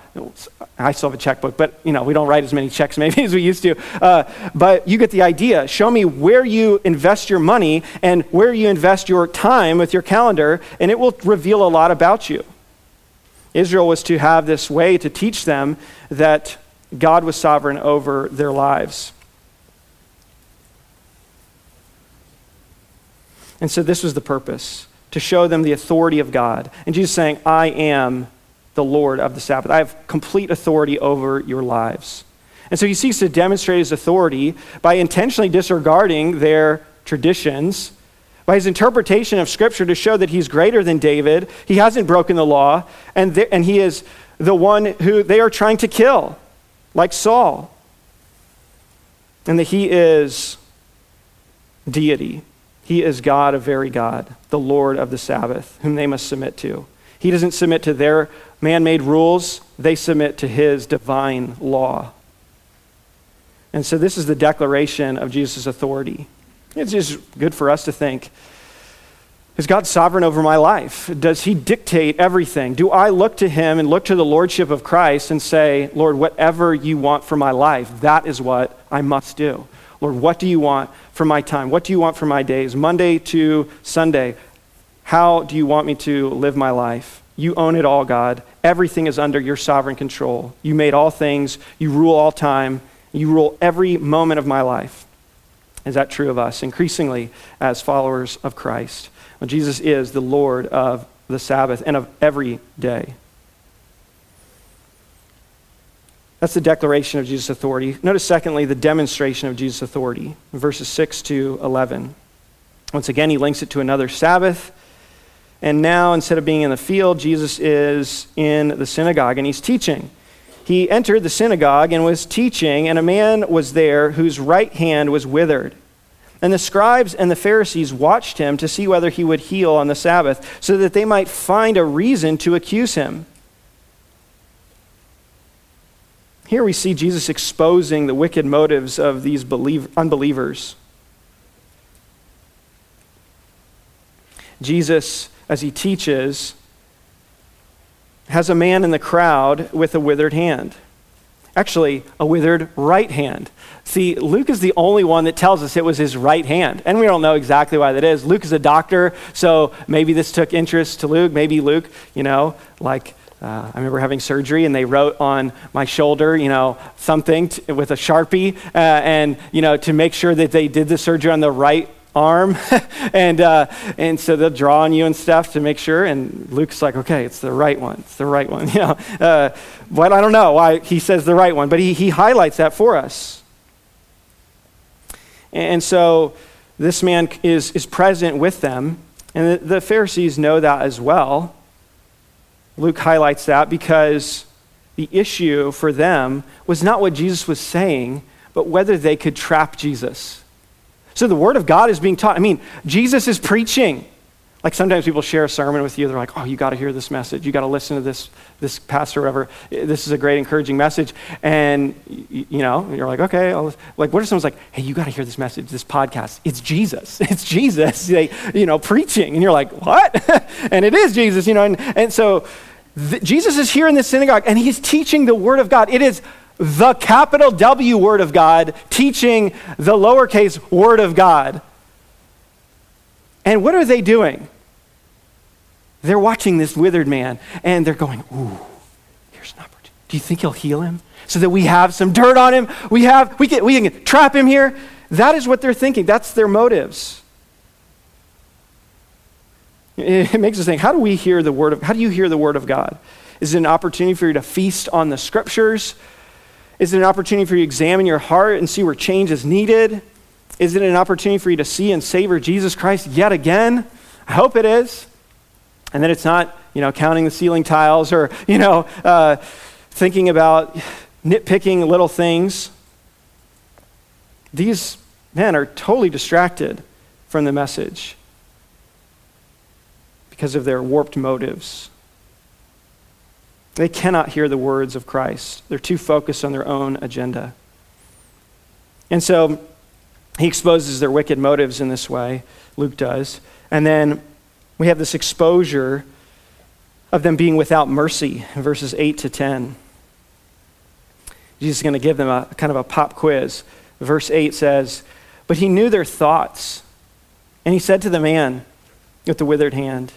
Speaker 1: I still have a checkbook, but you know we don't write as many checks maybe as we used to. Uh, but you get the idea. Show me where you invest your money and where you invest your time with your calendar, and it will reveal a lot about you. Israel was to have this way to teach them that God was sovereign over their lives. And so this was the purpose to show them the authority of God. And Jesus saying, I am the Lord of the Sabbath. I have complete authority over your lives. And so he seeks to demonstrate his authority by intentionally disregarding their traditions, by his interpretation of Scripture to show that he's greater than David. He hasn't broken the law, and, and he is the one who they are trying to kill, like Saul. And that he is deity. He is God, a very God, the Lord of the Sabbath, whom they must submit to. He doesn't submit to their man made rules, they submit to his divine law. And so, this is the declaration of Jesus' authority. It's just good for us to think is God sovereign over my life? Does he dictate everything? Do I look to him and look to the lordship of Christ and say, Lord, whatever you want for my life, that is what I must do? Lord, what do you want for my time? What do you want for my days? Monday to Sunday, how do you want me to live my life? You own it all, God. Everything is under your sovereign control. You made all things, you rule all time, you rule every moment of my life. Is that true of us? Increasingly, as followers of Christ. Well, Jesus is the Lord of the Sabbath and of every day. That's the declaration of Jesus' authority. Notice, secondly, the demonstration of Jesus' authority, verses 6 to 11. Once again, he links it to another Sabbath. And now, instead of being in the field, Jesus is in the synagogue and he's teaching. He entered the synagogue and was teaching, and a man was there whose right hand was withered. And the scribes and the Pharisees watched him to see whether he would heal on the Sabbath, so that they might find a reason to accuse him. Here we see Jesus exposing the wicked motives of these unbelievers. Jesus, as he teaches, has a man in the crowd with a withered hand. Actually, a withered right hand. See, Luke is the only one that tells us it was his right hand. And we don't know exactly why that is. Luke is a doctor, so maybe this took interest to Luke. Maybe Luke, you know, like uh, I remember having surgery, and they wrote on my shoulder, you know, something t- with a sharpie, uh, and you know, to make sure that they did the surgery on the right arm. and, uh, and so they'll draw on you and stuff to make sure. And Luke's like, okay, it's the right one. It's the right one. You know, uh, but I don't know why he says the right one, but he, he highlights that for us. And so this man is, is present with them. And the, the Pharisees know that as well. Luke highlights that because the issue for them was not what Jesus was saying, but whether they could trap Jesus. So the Word of God is being taught. I mean, Jesus is preaching. Like sometimes people share a sermon with you, they're like, oh, you got to hear this message. You got to listen to this, this pastor or whatever. This is a great, encouraging message. And, you know, you're like, okay. I'll, like, what if someone's like, hey, you got to hear this message, this podcast? It's Jesus. It's Jesus, they, you know, preaching. And you're like, what? and it is Jesus, you know. And, and so the, Jesus is here in the synagogue and he's teaching the Word of God. It is the capital W Word of God teaching the lowercase Word of God. And what are they doing? They're watching this withered man and they're going, Ooh, here's an opportunity. Do you think he'll heal him? So that we have some dirt on him? We have, we can, we can trap him here? That is what they're thinking. That's their motives. It makes us think, how do we hear the word of how do you hear the word of God? Is it an opportunity for you to feast on the scriptures? Is it an opportunity for you to examine your heart and see where change is needed? Is it an opportunity for you to see and savor Jesus Christ yet again? I hope it is. And then it's not, you know, counting the ceiling tiles or, you know, uh, thinking about nitpicking little things. These men are totally distracted from the message because of their warped motives. They cannot hear the words of Christ. They're too focused on their own agenda. And so he exposes their wicked motives in this way, Luke does. And then we have this exposure of them being without mercy verses 8 to 10. Jesus is going to give them a kind of a pop quiz. Verse 8 says, But he knew their thoughts. And he said to the man with the withered hand,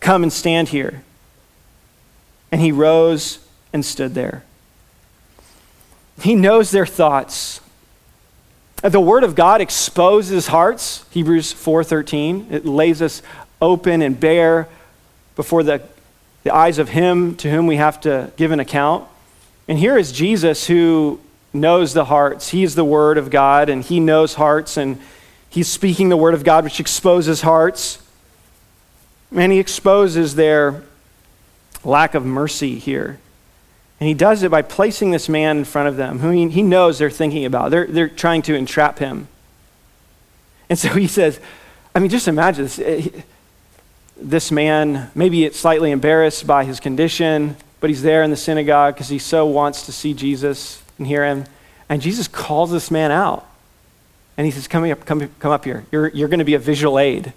Speaker 1: Come and stand here. And he rose and stood there. He knows their thoughts. The word of God exposes hearts, Hebrews 4:13. It lays us open and bare before the, the eyes of him to whom we have to give an account. And here is Jesus who knows the hearts. He's the word of God and he knows hearts and he's speaking the word of God which exposes hearts. And he exposes their lack of mercy here. And he does it by placing this man in front of them, who he, he knows they're thinking about. They're, they're trying to entrap him. And so he says, I mean, just imagine this. This man, maybe it's slightly embarrassed by his condition, but he's there in the synagogue because he so wants to see Jesus and hear him. And Jesus calls this man out. And he says, Come, up, come, come up here. You're, you're going to be a visual aid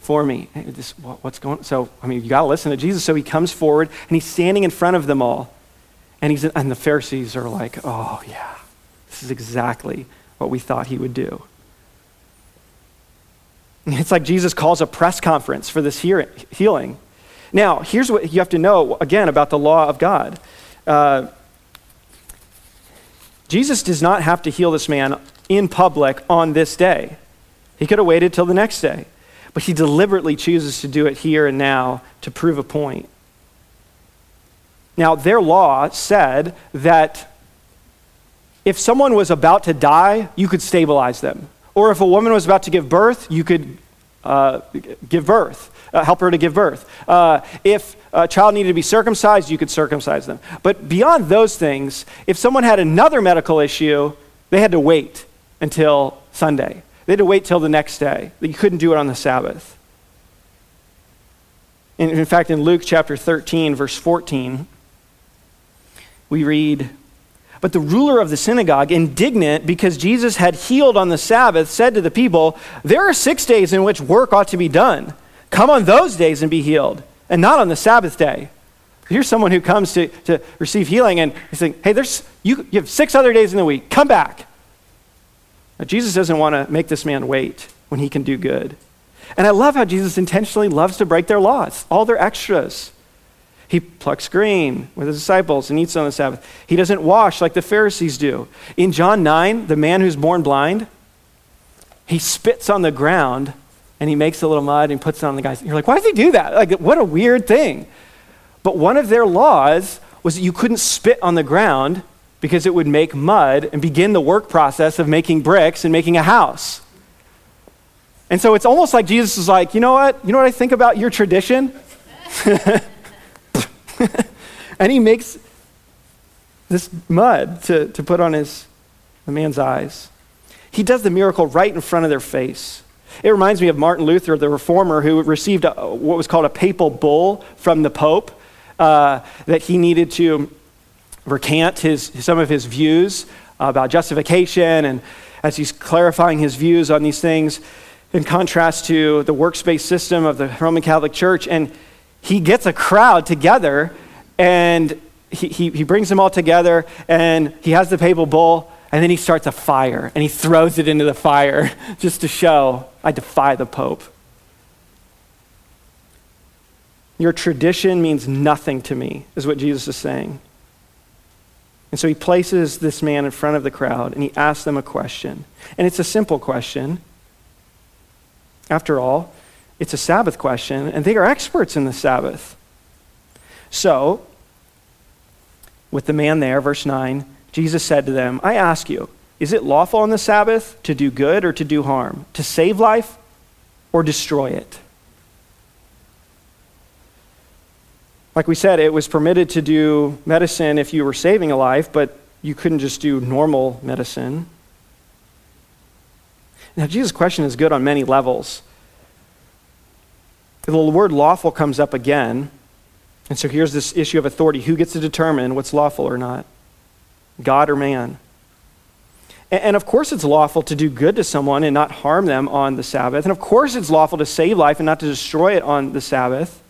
Speaker 1: for me. This, what's going on? So, I mean, you got to listen to Jesus. So he comes forward and he's standing in front of them all. And, he's, and the Pharisees are like, oh, yeah, this is exactly what we thought he would do. It's like Jesus calls a press conference for this healing. Now, here's what you have to know again about the law of God. Uh, Jesus does not have to heal this man in public on this day. He could have waited till the next day. But he deliberately chooses to do it here and now to prove a point. Now, their law said that if someone was about to die, you could stabilize them. Or if a woman was about to give birth, you could uh, give birth, uh, help her to give birth. Uh, if a child needed to be circumcised, you could circumcise them. But beyond those things, if someone had another medical issue, they had to wait until Sunday. They had to wait till the next day. You couldn't do it on the Sabbath. And in fact, in Luke chapter 13, verse 14, we read, But the ruler of the synagogue, indignant because Jesus had healed on the Sabbath, said to the people, There are six days in which work ought to be done. Come on those days and be healed, and not on the Sabbath day. Here's someone who comes to, to receive healing, and he's saying, Hey, there's, you, you have six other days in the week. Come back. Now, Jesus doesn't want to make this man wait when he can do good. And I love how Jesus intentionally loves to break their laws, all their extras. He plucks green with his disciples and eats on the Sabbath. He doesn't wash like the Pharisees do. In John 9, the man who's born blind, he spits on the ground and he makes a little mud and puts it on the guys. You're like, why does he do that? Like, what a weird thing. But one of their laws was that you couldn't spit on the ground because it would make mud and begin the work process of making bricks and making a house. And so it's almost like Jesus is like, you know what? You know what I think about your tradition? and he makes this mud to, to put on his the man's eyes. He does the miracle right in front of their face. It reminds me of Martin Luther, the reformer, who received a, what was called a papal bull from the Pope uh, that he needed to recant his, some of his views about justification. And as he's clarifying his views on these things, in contrast to the works-based system of the Roman Catholic Church, and he gets a crowd together and he, he, he brings them all together and he has the papal bull and then he starts a fire and he throws it into the fire just to show I defy the Pope. Your tradition means nothing to me, is what Jesus is saying. And so he places this man in front of the crowd and he asks them a question. And it's a simple question. After all, it's a Sabbath question, and they are experts in the Sabbath. So, with the man there, verse 9, Jesus said to them, I ask you, is it lawful on the Sabbath to do good or to do harm, to save life or destroy it? Like we said, it was permitted to do medicine if you were saving a life, but you couldn't just do normal medicine. Now, Jesus' question is good on many levels. The word lawful comes up again. And so here's this issue of authority who gets to determine what's lawful or not? God or man? And of course, it's lawful to do good to someone and not harm them on the Sabbath. And of course, it's lawful to save life and not to destroy it on the Sabbath.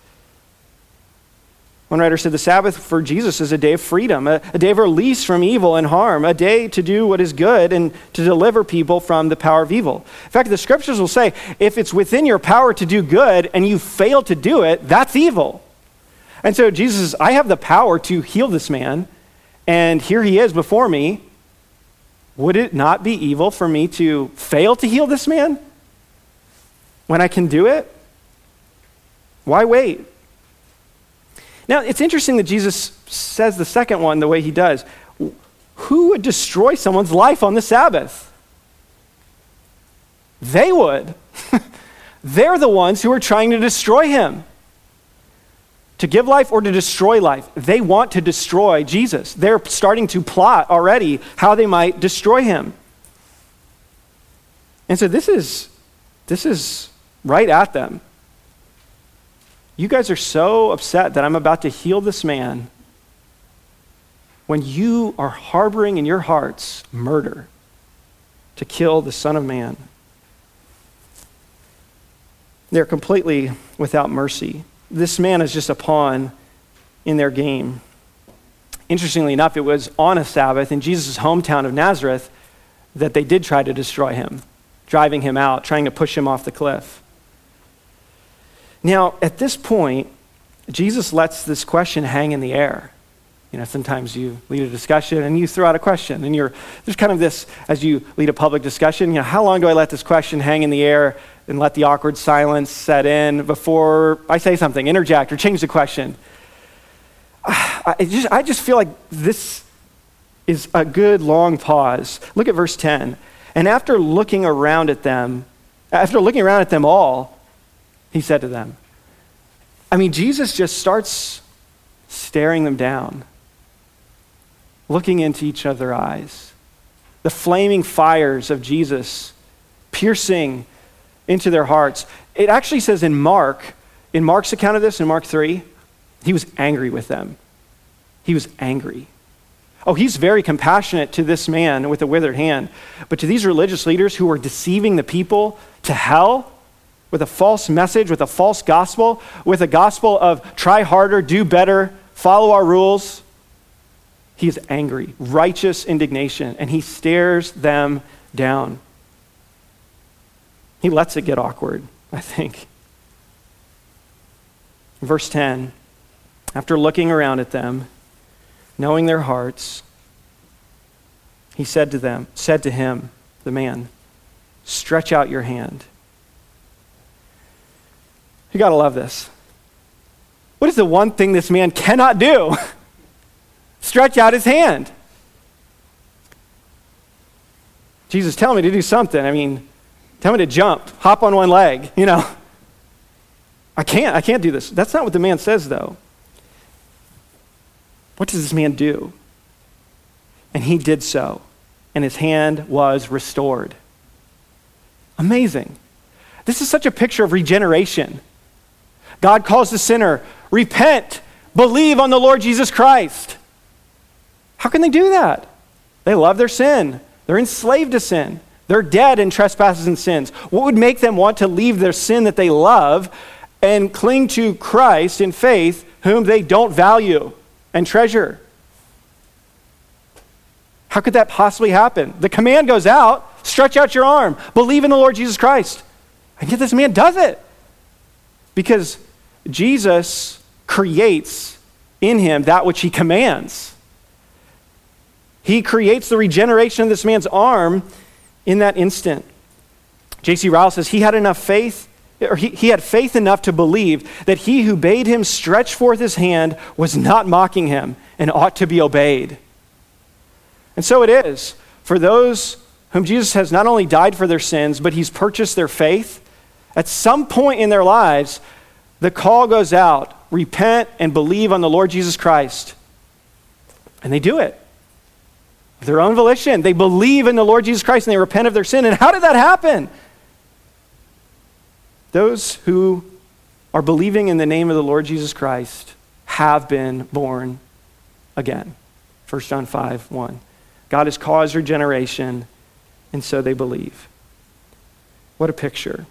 Speaker 1: One writer said the Sabbath for Jesus is a day of freedom, a, a, day of release from evil and harm, a day to do what is good and to deliver people from the power of evil. In fact, the scriptures will say if it's within your power to do good and you fail to do it, that's evil. And so Jesus says, I have the power to heal this man, and here he is before me. Would it not be evil for me to fail to heal this man when I can do it? Why wait? Now, it's interesting that Jesus says the second one the way he does. Who would destroy someone's life on the Sabbath? They would. They're the ones who are trying to destroy him. To give life or to destroy life. They want to destroy Jesus. They're starting to plot already how they might destroy him. And so this is this is right at them. You guys are so upset that I'm about to heal this man when you are harboring in your hearts murder to kill the Son of Man. They're completely without mercy. This man is just a pawn in their game. Interestingly enough, it was on a Sabbath in Jesus' hometown of Nazareth that they did try to destroy him, driving him out, trying to push him off the cliff. Now, at this point, Jesus lets this question hang in the air. You know, sometimes you lead a discussion and you throw out a question, and you're there's kind of this as you lead a public discussion. You know, how long do I let this question hang in the air and let the awkward silence set in before I say something, interject, or change the question? I just, I just feel like this is a good long pause. Look at verse 10. And after looking around at them, after looking around at them all, he said to them. I mean, Jesus just starts staring them down, looking into each other's eyes. The flaming fires of Jesus piercing into their hearts. It actually says in Mark, in Mark's account of this, in Mark 3, he was angry with them. He was angry. Oh, he's very compassionate to this man with a withered hand. But to these religious leaders who were deceiving the people to hell, with a false message, with a false gospel, with a gospel of try harder, do better, follow our rules. He is angry, righteous indignation, and he stares them down. He lets it get awkward, I think. Verse 10 After looking around at them, knowing their hearts, he said to them, said to him, the man, stretch out your hand. You got to love this. What is the one thing this man cannot do? stretch out his hand. Jesus, tell me to do something. I mean, tell me to jump, hop on one leg, you know. I can't, I can't do this. That's not what the man says, though. What does this man do? And he did so, and his hand was restored. Amazing. This is such a picture of regeneration. God calls the sinner, repent, believe on the Lord Jesus Christ. How can they do that? They love their sin, they're enslaved to sin. They're dead in trespasses and sins. What would make them want to leave their sin that they love and cling to Christ in faith, whom they don't value and treasure? How could that possibly happen? The command goes out stretch out your arm, believe in the Lord Jesus Christ. And yet this man does it because Jesus creates in him that which he commands. He creates the regeneration of this man's arm in that instant. J.C. Ryle says he had enough faith, or he, he had faith enough to believe that he who bade him stretch forth his hand was not mocking him and ought to be obeyed. And so it is for those whom Jesus has not only died for their sins, but he's purchased their faith. At some point in their lives, the call goes out repent and believe on the Lord Jesus Christ. And they do it their own volition. They believe in the Lord Jesus Christ and they repent of their sin. And how did that happen? Those who are believing in the name of the Lord Jesus Christ have been born again. 1 John 5 1. God has caused regeneration, and so they believe. What a picture.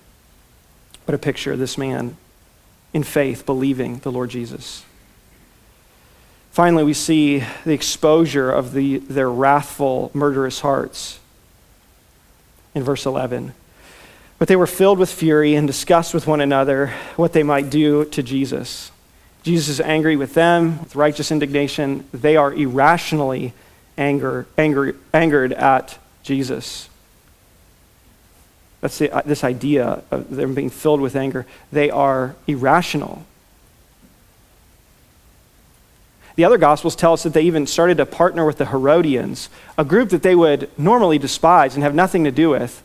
Speaker 1: What a picture, this man in faith believing the Lord Jesus. Finally, we see the exposure of the, their wrathful, murderous hearts in verse 11. But they were filled with fury and discussed with one another what they might do to Jesus. Jesus is angry with them with righteous indignation. They are irrationally anger, anger, angered at Jesus. That's the, uh, this idea of them being filled with anger. They are irrational. The other Gospels tell us that they even started to partner with the Herodians, a group that they would normally despise and have nothing to do with.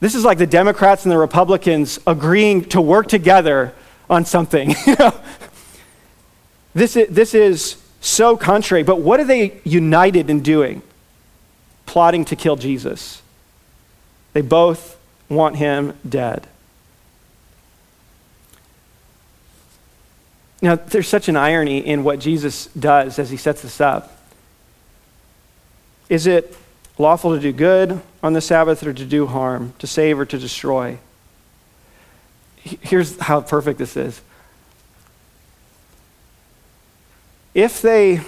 Speaker 1: This is like the Democrats and the Republicans agreeing to work together on something. this, is, this is so contrary. But what are they united in doing? Plotting to kill Jesus. They both want him dead. Now, there's such an irony in what Jesus does as he sets this up. Is it lawful to do good on the Sabbath or to do harm, to save or to destroy? Here's how perfect this is. If they,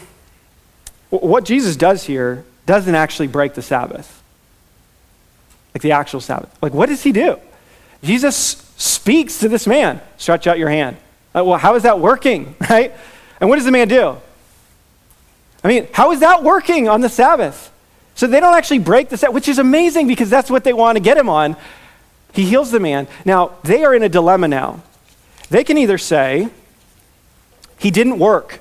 Speaker 1: what Jesus does here doesn't actually break the Sabbath like the actual Sabbath. Like, what does he do? Jesus speaks to this man stretch out your hand. Uh, well, how is that working, right? And what does the man do? I mean, how is that working on the Sabbath? So they don't actually break the Sabbath, which is amazing because that's what they want to get him on. He heals the man. Now, they are in a dilemma now. They can either say, he didn't work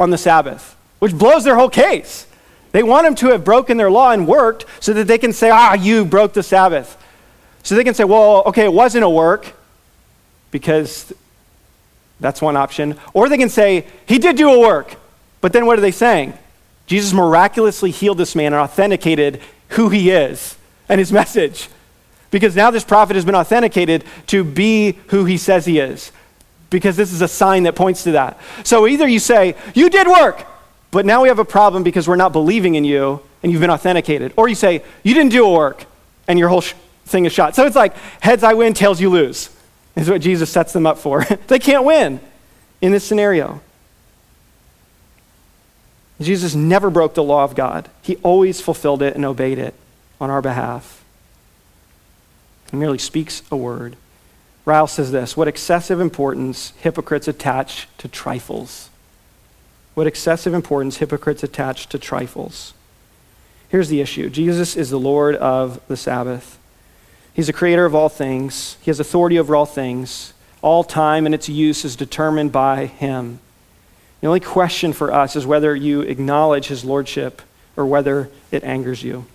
Speaker 1: on the Sabbath, which blows their whole case. They want him to have broken their law and worked so that they can say, ah, you broke the Sabbath. So they can say, well, okay, it wasn't a work because that's one option. Or they can say, he did do a work. But then what are they saying? Jesus miraculously healed this man and authenticated who he is and his message. Because now this prophet has been authenticated to be who he says he is. Because this is a sign that points to that. So either you say, You did work, but now we have a problem because we're not believing in you and you've been authenticated. Or you say, you didn't do a work and your whole sh- thing is shot. So it's like, heads I win, tails you lose, is what Jesus sets them up for. they can't win in this scenario. Jesus never broke the law of God, he always fulfilled it and obeyed it on our behalf. He merely speaks a word. Ryle says this What excessive importance hypocrites attach to trifles what excessive importance hypocrites attach to trifles. Here's the issue Jesus is the Lord of the Sabbath. He's the creator of all things, He has authority over all things. All time and its use is determined by Him. The only question for us is whether you acknowledge His lordship or whether it angers you.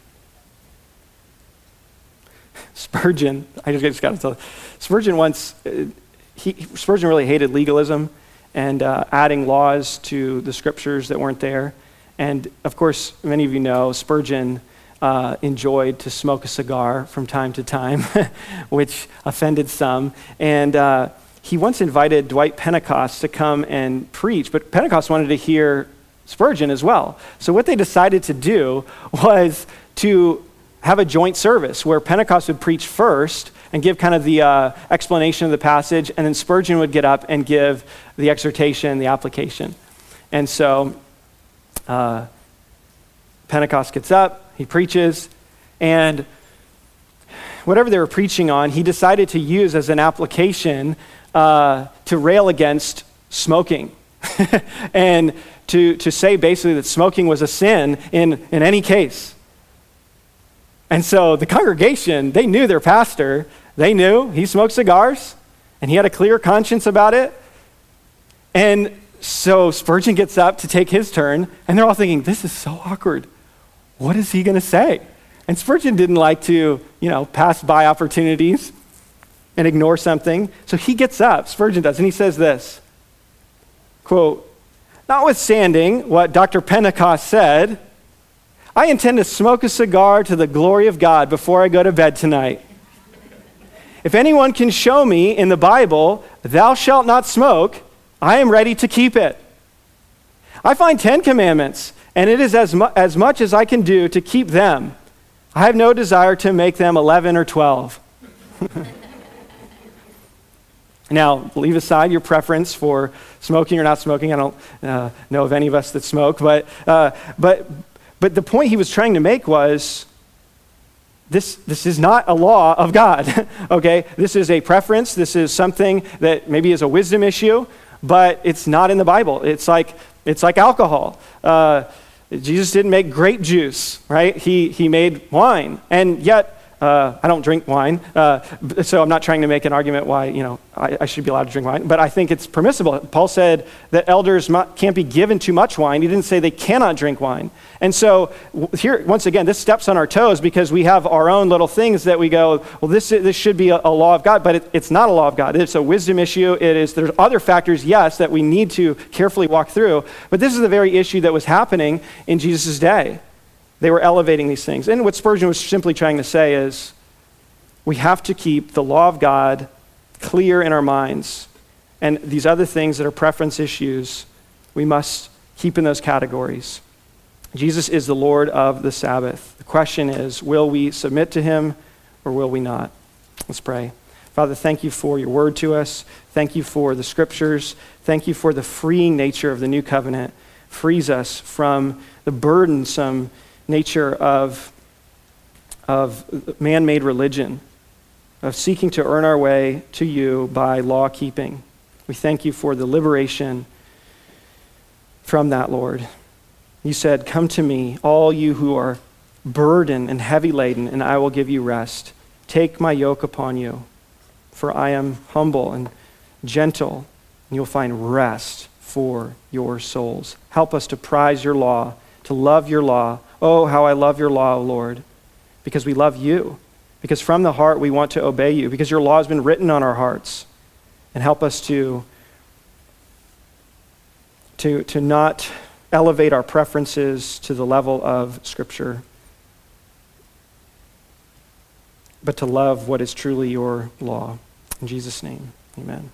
Speaker 1: Spurgeon, I just, got to tell you, Spurgeon once, uh, he, Spurgeon really hated legalism and uh, adding laws to the scriptures that weren't there. And of course, many of you know Spurgeon uh, enjoyed to smoke a cigar from time to time, which offended some. And uh, he once invited Dwight Pentecost to come and preach, but Pentecost wanted to hear Spurgeon as well. So what they decided to do was to have a joint service where Pentecost would preach first and give kind of the uh, explanation of the passage, and then Spurgeon would get up and give the exhortation, the application. And so uh, Pentecost gets up, he preaches, and whatever they were preaching on, he decided to use as an application uh, to rail against smoking. and to, to say basically that smoking was a sin in, in any case. And so the congregation, they knew their pastor. They knew he smoked cigars and he had a clear conscience about it. And so Spurgeon gets up to take his turn, and they're all thinking, this is so awkward. What is he going to say? And Spurgeon didn't like to, you know, pass by opportunities and ignore something. So he gets up, Spurgeon does, and he says this quote, Notwithstanding what Dr. Pentecost said, I intend to smoke a cigar to the glory of God before I go to bed tonight. If anyone can show me in the Bible, thou shalt not smoke, I am ready to keep it. I find 10 commandments, and it is as, mu- as much as I can do to keep them. I have no desire to make them 11 or 12. now, leave aside your preference for smoking or not smoking. I don't uh, know of any of us that smoke, but, uh, but, but the point he was trying to make was this, this is not a law of God, okay? This is a preference. This is something that maybe is a wisdom issue, but it's not in the Bible. It's like, it's like alcohol. Uh, Jesus didn't make grape juice, right? He, he made wine. And yet, uh, I don't drink wine, uh, so I'm not trying to make an argument why you know I, I, should be allowed to drink wine. But I think it's permissible. Paul said that elders can't be given too much wine. He didn't say they cannot drink wine. And so here, once again, this steps on our toes because we have our own little things that we go, well, this this should be a, a law of God, but it, it's not a law of God. It's a wisdom issue. It is. There's other factors, yes, that we need to carefully walk through. But this is the very issue that was happening in Jesus' day. They were elevating these things. And what Spurgeon was simply trying to say is we have to keep the law of God clear in our minds. And these other things that are preference issues, we must keep in those categories. Jesus is the Lord of the Sabbath. The question is will we submit to him or will we not? Let's pray. Father, thank you for your word to us. Thank you for the scriptures. Thank you for the freeing nature of the new covenant. Frees us from the burdensome nature of, of man made religion, of seeking to earn our way to you by law keeping. We thank you for the liberation from that, Lord. You said, Come to me, all you who are burdened and heavy laden, and I will give you rest. Take my yoke upon you, for I am humble and gentle, and you'll find rest for your souls. Help us to prize your law, to love your law, Oh, how I love your law, Lord, because we love you. Because from the heart we want to obey you, because your law has been written on our hearts. And help us to, to, to not elevate our preferences to the level of Scripture, but to love what is truly your law. In Jesus' name, amen.